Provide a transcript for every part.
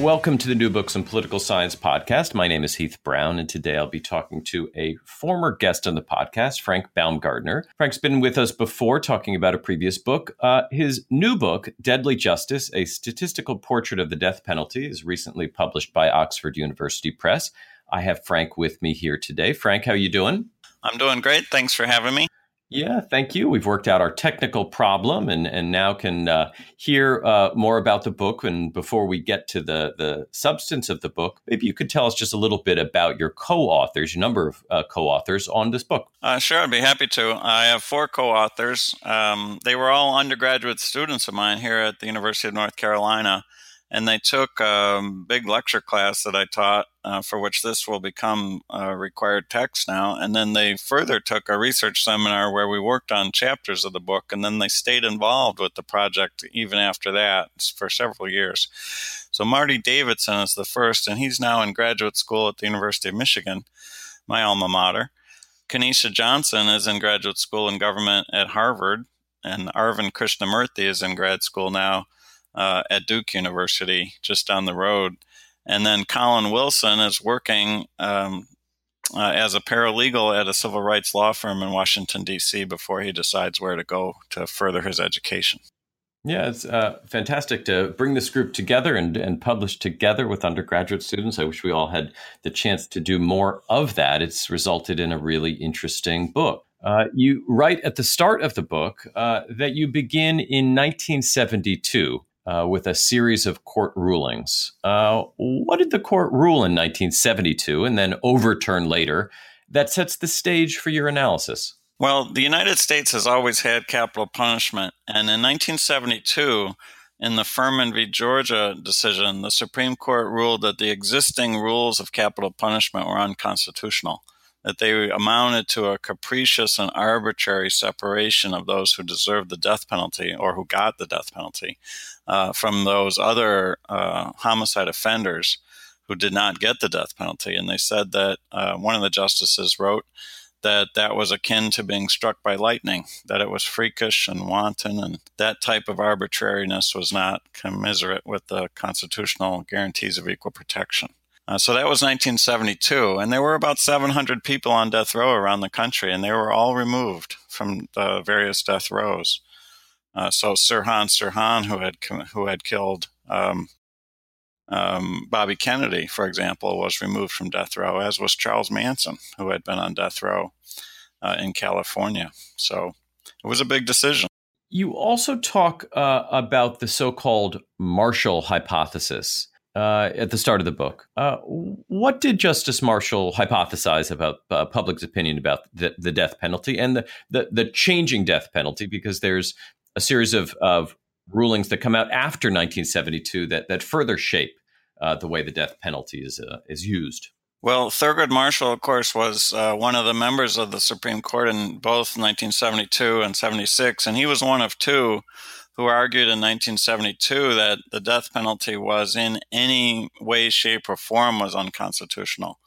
Welcome to the New Books and Political Science podcast. My name is Heath Brown, and today I'll be talking to a former guest on the podcast, Frank Baumgartner. Frank's been with us before talking about a previous book. Uh, his new book, Deadly Justice A Statistical Portrait of the Death Penalty, is recently published by Oxford University Press. I have Frank with me here today. Frank, how are you doing? I'm doing great. Thanks for having me. Yeah, thank you. We've worked out our technical problem and, and now can uh, hear uh, more about the book. And before we get to the, the substance of the book, maybe you could tell us just a little bit about your co authors, your number of uh, co authors on this book. Uh, sure, I'd be happy to. I have four co authors. Um, they were all undergraduate students of mine here at the University of North Carolina and they took a big lecture class that I taught, uh, for which this will become a required text now. And then they further took a research seminar where we worked on chapters of the book, and then they stayed involved with the project even after that for several years. So Marty Davidson is the first, and he's now in graduate school at the University of Michigan, my alma mater. Kaneesha Johnson is in graduate school in government at Harvard, and Arvind Krishnamurthy is in grad school now uh, at Duke University, just down the road. And then Colin Wilson is working um, uh, as a paralegal at a civil rights law firm in Washington, D.C., before he decides where to go to further his education. Yeah, it's uh, fantastic to bring this group together and, and publish together with undergraduate students. I wish we all had the chance to do more of that. It's resulted in a really interesting book. Uh, you write at the start of the book uh, that you begin in 1972 uh, with a series of court rulings. Uh, what did the court rule in 1972 and then overturn later that sets the stage for your analysis? Well, the United States has always had capital punishment. And in 1972, in the Furman v. Georgia decision, the Supreme Court ruled that the existing rules of capital punishment were unconstitutional that they amounted to a capricious and arbitrary separation of those who deserved the death penalty or who got the death penalty uh, from those other uh, homicide offenders who did not get the death penalty. And they said that uh, one of the justices wrote that that was akin to being struck by lightning, that it was freakish and wanton, and that type of arbitrariness was not commiserate with the constitutional guarantees of equal protection. Uh, so that was 1972, and there were about 700 people on death row around the country, and they were all removed from the various death rows. Uh, so Sirhan Sirhan, who had who had killed um, um, Bobby Kennedy, for example, was removed from death row, as was Charles Manson, who had been on death row uh, in California. So it was a big decision. You also talk uh, about the so-called Marshall hypothesis uh, at the start of the book. Uh, what did Justice Marshall hypothesize about uh, public's opinion about the, the death penalty and the, the, the, changing death penalty? Because there's a series of, of rulings that come out after 1972 that, that further shape uh, the way the death penalty is, uh, is used. Well, Thurgood Marshall, of course, was uh, one of the members of the Supreme Court in both 1972 and 76, and he was one of two who argued in 1972 that the death penalty was in any way, shape, or form was unconstitutional.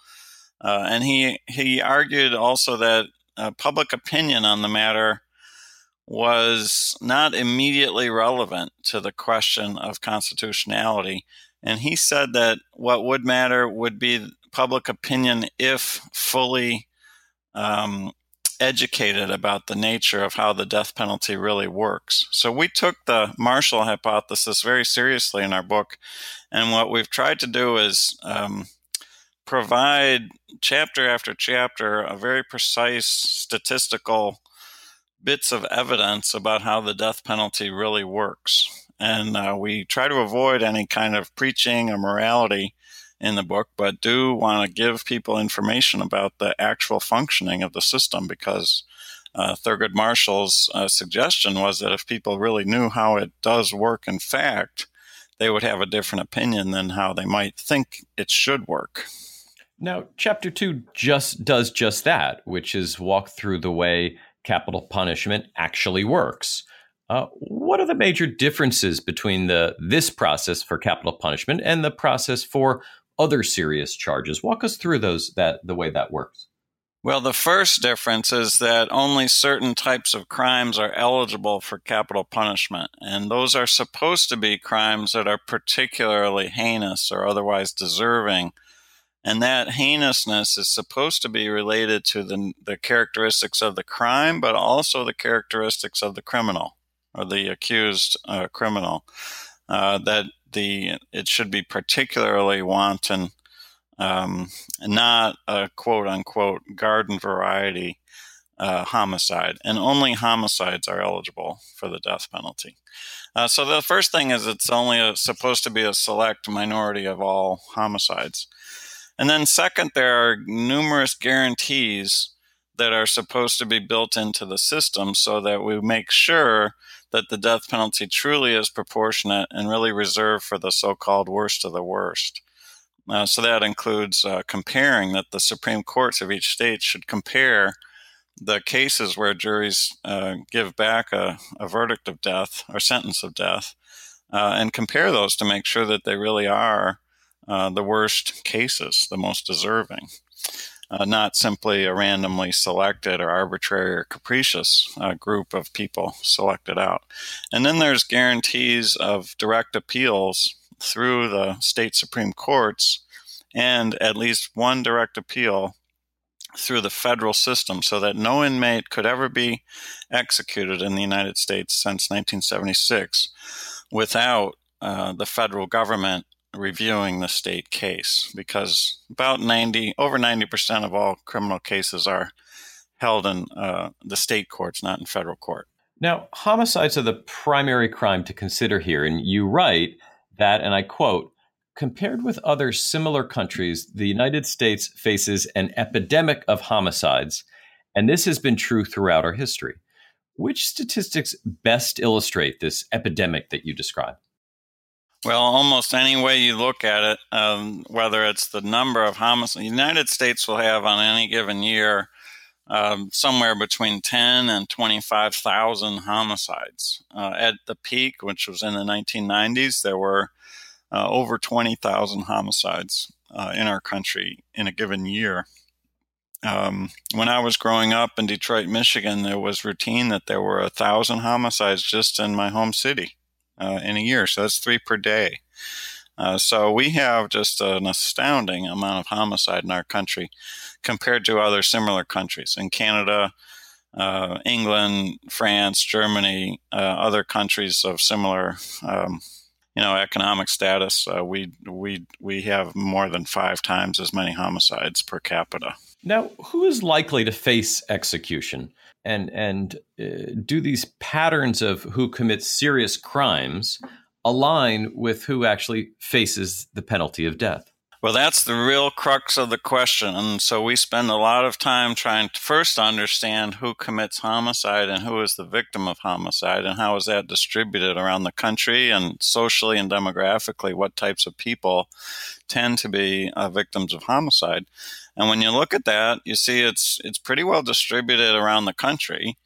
Uh, and he he argued also that uh, public opinion on the matter was not immediately relevant to the question of constitutionality. And he said that what would matter would be public opinion if fully um, educated about the nature of how the death penalty really works. So we took the Marshall hypothesis very seriously in our book. And what we've tried to do is um, provide chapter after chapter a very precise statistical bits of evidence about how the death penalty really works. And uh, we try to avoid any kind of preaching or morality in the book, but do want to give people information about the actual functioning of the system because uh, Thurgood Marshall's uh, suggestion was that if people really knew how it does work in fact, they would have a different opinion than how they might think it should work. Now, chapter two just does just that, which is walk through the way capital punishment actually works. Uh, what are the major differences between the this process for capital punishment and the process for other serious charges? Walk us through those that the way that works. Well, the first difference is that only certain types of crimes are eligible for capital punishment, and those are supposed to be crimes that are particularly heinous or otherwise deserving. And that heinousness is supposed to be related to the, the characteristics of the crime, but also the characteristics of the criminal or the accused uh, criminal. Uh, that the it should be particularly wanton um, not a quote unquote garden variety uh, homicide, and only homicides are eligible for the death penalty. Uh, so the first thing is it's only a, supposed to be a select minority of all homicides. And then, second, there are numerous guarantees that are supposed to be built into the system so that we make sure that the death penalty truly is proportionate and really reserved for the so called worst of the worst. Uh, so that includes uh, comparing that the Supreme Courts of each state should compare the cases where juries uh, give back a, a, verdict of death or sentence of death uh, and compare those to make sure that they really are uh, the worst cases, the most deserving. Uh, not simply a randomly selected or arbitrary or capricious group of people selected out. And then there's guarantees of direct appeals through the state Supreme Courts and at least one direct appeal through the federal system so that no inmate could ever be executed in the United States since 1976 without uh, the federal government reviewing the state case because about 90 over 90% of all criminal cases are held in uh, the state courts not in federal court now homicides are the primary crime to consider here and you write that, and I quote, compared with other similar countries, the United States faces an epidemic of homicides, and this has been true throughout our history. Which statistics best illustrate this epidemic that you describe? Well, almost any way you look at it, um, whether it's the number of homicides, the United States will have on any given year um, somewhere between 10 and 25,000 homicides. Uh, at the peak, which was in the 1990s, there were uh, over 20,000 homicides uh, in our country in a given year. Um, when I was growing up in Detroit, Michigan, there was routine that there were a thousand homicides just in my home city uh, in a year. So that's three per day. Uh, so we have just an astounding amount of homicide in our country compared to other similar countries. In Canada, uh, England, France, Germany, uh, other countries of similar, um, you know, economic status, uh, we we we have more than five times as many homicides per capita. Now, who is likely to face execution? And and uh, do these patterns of who commits serious crimes align with who actually faces the penalty of death? Well, that's the real crux of the question. And so we spend a lot of time trying to first understand who commits homicide and who is the victim of homicide and how is that distributed around the country and socially and demographically, what types of people tend to be uh, victims of homicide. And when you look at that, you see it's, it's pretty well distributed around the country.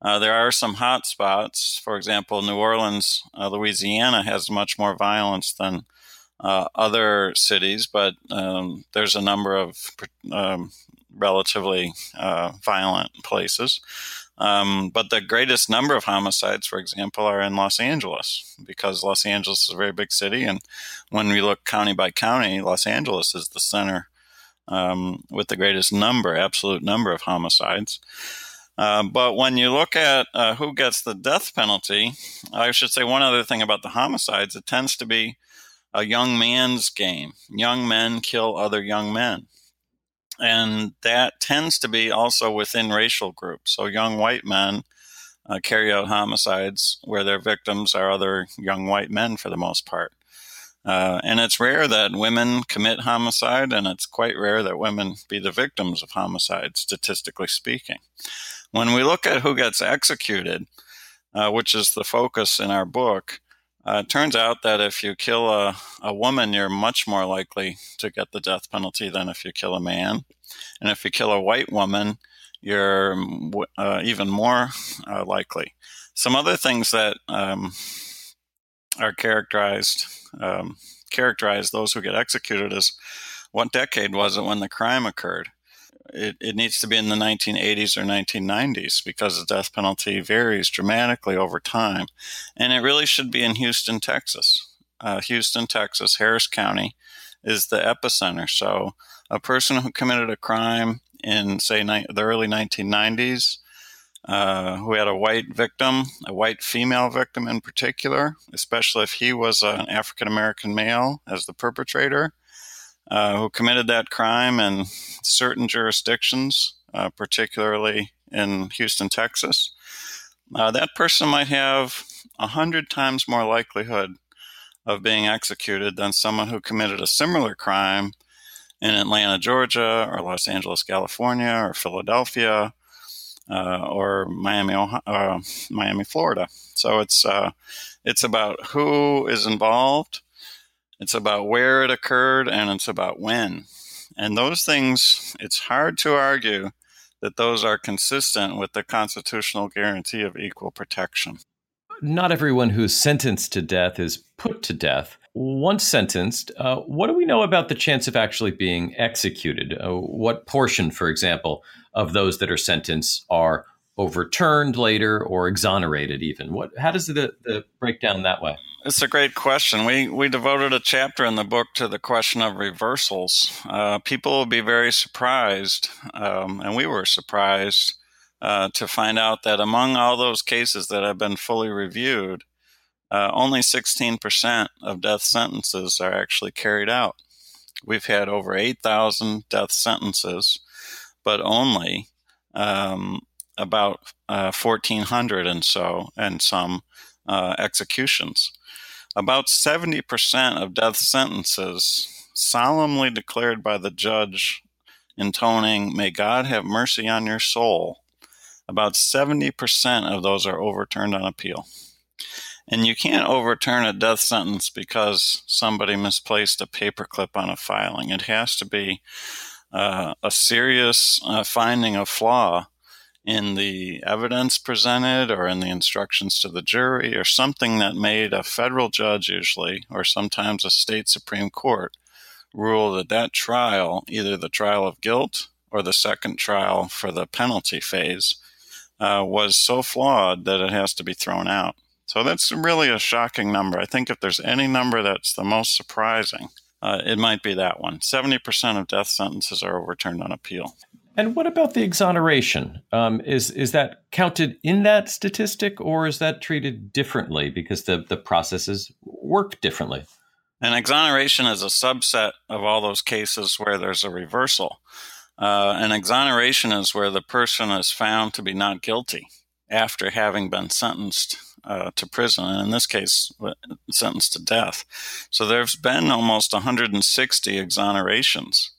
Uh, there are some hot spots. For example, New Orleans, uh, Louisiana has much more violence than uh, other cities, but um, there's a number of um, relatively uh, violent places. Um, but the greatest number of homicides, for example, are in Los Angeles because Los Angeles is a very big city. And when we look county by county, Los Angeles is the center um, with the greatest number, absolute number of homicides. Uh, but when you look at uh, who gets the death penalty, I should say one other thing about the homicides, it tends to be a young man's game. Young men kill other young men. And that tends to be also within racial groups. So young white men uh, carry out homicides where their victims are other young white men for the most part. Uh, and it's rare that women commit homicide, and it's quite rare that women be the victims of homicide, statistically speaking. When we look at who gets executed, uh, which is the focus in our book, Uh, it turns out that if you kill a, a woman, you're much more likely to get the death penalty than if you kill a man. And if you kill a white woman, you're uh, even more uh, likely. Some other things that um, are characterized um, characterize those who get executed as what decade was it when the crime occurred? It, it needs to be in the 1980s or 1990s because the death penalty varies dramatically over time. And it really should be in Houston, Texas. Uh, Houston, Texas, Harris County is the epicenter. So a person who committed a crime in, say, ni- the early 1990s, uh, who had a white victim, a white female victim in particular, especially if he was an African American male as the perpetrator, uh, who committed that crime in certain jurisdictions, uh, particularly in Houston, Texas, uh, that person might have a hundred times more likelihood of being executed than someone who committed a similar crime in Atlanta, Georgia, or Los Angeles, California, or Philadelphia, uh, or Miami, uh, Miami, Florida. So it's uh, it's about who is involved, it's about where it occurred, and it's about when. And those things, it's hard to argue that those are consistent with the constitutional guarantee of equal protection. Not everyone who's sentenced to death is put to death once sentenced, uh, what do we know about the chance of actually being executed? Uh, what portion, for example, of those that are sentenced are overturned later or exonerated even? What how does the, the break down that way? It's a great question. We we devoted a chapter in the book to the question of reversals. Uh, people will be very surprised, um, and we were surprised uh, to find out that among all those cases that have been fully reviewed, uh, only 16% of death sentences are actually carried out. We've had over 8,000 death sentences, but only um, about uh, 1,400 and so, and some uh, executions. About 70% of death sentences solemnly declared by the judge intoning, May God have mercy on your soul. About 70% of those are overturned on appeal. And you can't overturn a death sentence because somebody misplaced a paperclip on a filing. It has to be uh, a serious uh, finding of flaw in the evidence presented or in the instructions to the jury or something that made a federal judge usually or sometimes a state supreme court rule that that trial either the trial of guilt or the second trial for the penalty phase uh, was so flawed that it has to be thrown out so that's really a shocking number. I think if there's any number that's the most surprising, uh, it might be that one. 70% of death sentences are overturned on appeal. And what about the exoneration? Um, is is that counted in that statistic, or is that treated differently because the the processes work differently? An exoneration is a subset of all those cases where there's a reversal. Uh, an exoneration is where the person is found to be not guilty after having been sentenced uh, to prison, and in this case, sentenced to death. So there's been almost 160 exonerations.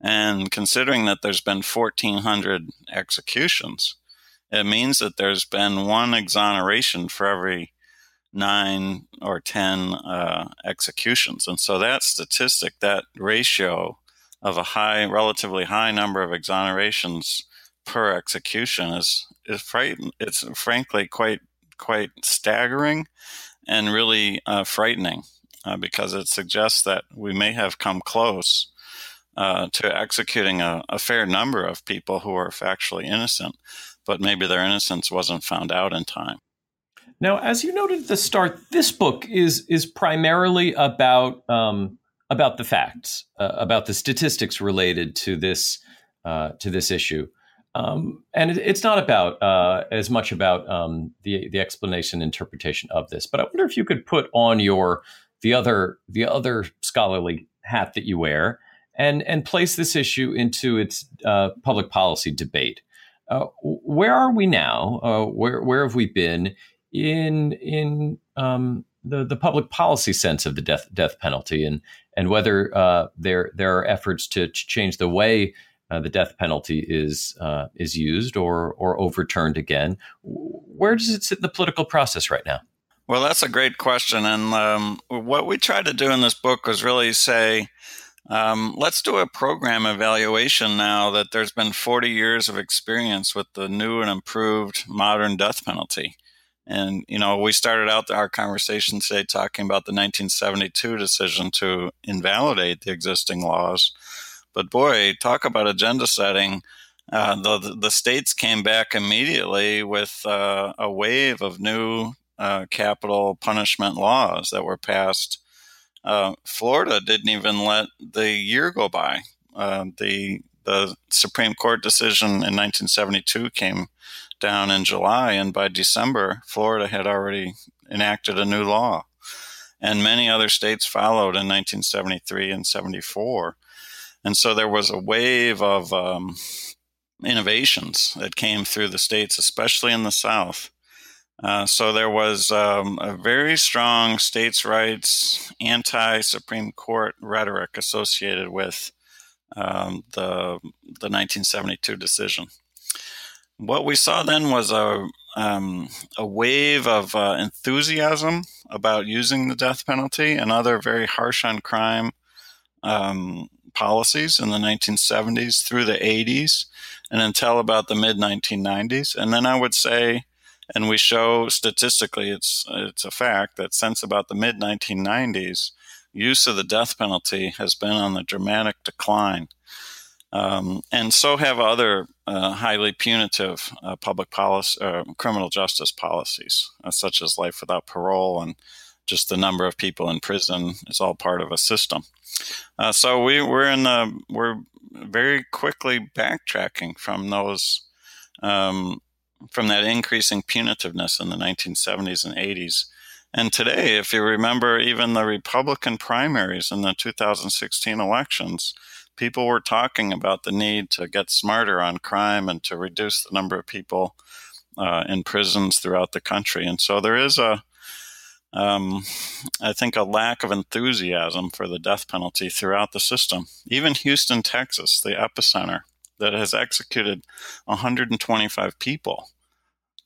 And considering that there's been 1,400 executions, it means that there's been one exoneration for every nine or 10 uh, executions. And so that statistic, that ratio of a high, relatively high number of exonerations per execution is, is frightened. It's frankly quite quite staggering and really uh, frightening uh, because it suggests that we may have come close uh, to executing a, a, fair number of people who are factually innocent, but maybe their innocence wasn't found out in time. Now, as you noted at the start, this book is is primarily about um, about the facts, uh, about the statistics related to this uh, to this issue. Um, and it, it's not about uh, as much about um, the the explanation interpretation of this, but I wonder if you could put on your the other the other scholarly hat that you wear and and place this issue into its uh, public policy debate. Uh, where are we now? Uh, where where have we been in in um, the the public policy sense of the death death penalty and and whether uh, there there are efforts to, change the way uh, the death penalty is uh, is used or or overturned again. Where does it sit in the political process right now? Well, that's a great question. And um, what we tried to do in this book was really say, um, let's do a program evaluation now that there's been 40 years of experience with the new and improved modern death penalty. And, you know, we started out our conversation today talking about the 1972 decision to invalidate the existing laws. But boy, talk about agenda setting. Uh, the, the states came back immediately with uh, a wave of new uh, capital punishment laws that were passed. Uh, Florida didn't even let the year go by. Uh, the the Supreme Court decision in 1972 came down in July, and by December, Florida had already enacted a new law. And many other states followed in 1973 and 74. And so there was a wave of um, innovations that came through the states, especially in the South. Uh, so there was um, a very strong states' rights, anti Supreme Court rhetoric associated with um, the the 1972 decision. What we saw then was a um, a wave of uh, enthusiasm about using the death penalty and other very harsh on crime um, policies in the 1970s through the 80s and until about the mid 1990s. And then I would say, and we show statistically, it's it's a fact that since about the mid 1990s, use of the death penalty has been on the dramatic decline. Um, and so have other uh, highly punitive uh, public policy, uh, criminal justice policies, uh, such as life without parole and just the number of people in prison is all part of a system. Uh, so we, we're in the we're very quickly backtracking from those um, from that increasing punitiveness in the 1970s and 80s. And today, if you remember, even the Republican primaries in the 2016 elections, people were talking about the need to get smarter on crime and to reduce the number of people uh, in prisons throughout the country. And so there is a um, I think, a lack of enthusiasm for the death penalty throughout the system. Even Houston, Texas, the epicenter, that has executed 125 people,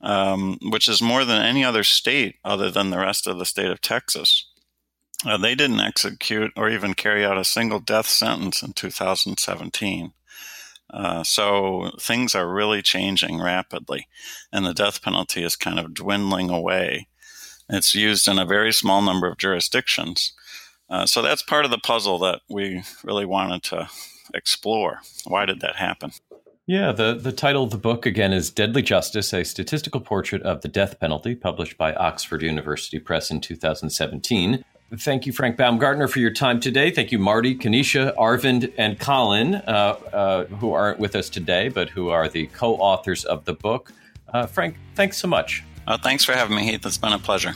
um, which is more than any other state other than the rest of the state of Texas. Uh, they didn't execute or even carry out a single death sentence in 2017. Uh, so things are really changing rapidly, and the death penalty is kind of dwindling away. It's used in a very small number of jurisdictions. Uh, so that's part of the puzzle that we really wanted to explore. Why did that happen? Yeah, the, the title of the book again is Deadly Justice, a statistical portrait of the death penalty, published by Oxford University Press in 2017. Thank you, Frank Baumgartner, for your time today. Thank you, Marty, Kaneesha, Arvind, and Colin, uh, uh, who aren't with us today, but who are the co authors of the book. Uh, Frank, thanks so much. Uh, thanks for having me, Heath. It's been a pleasure.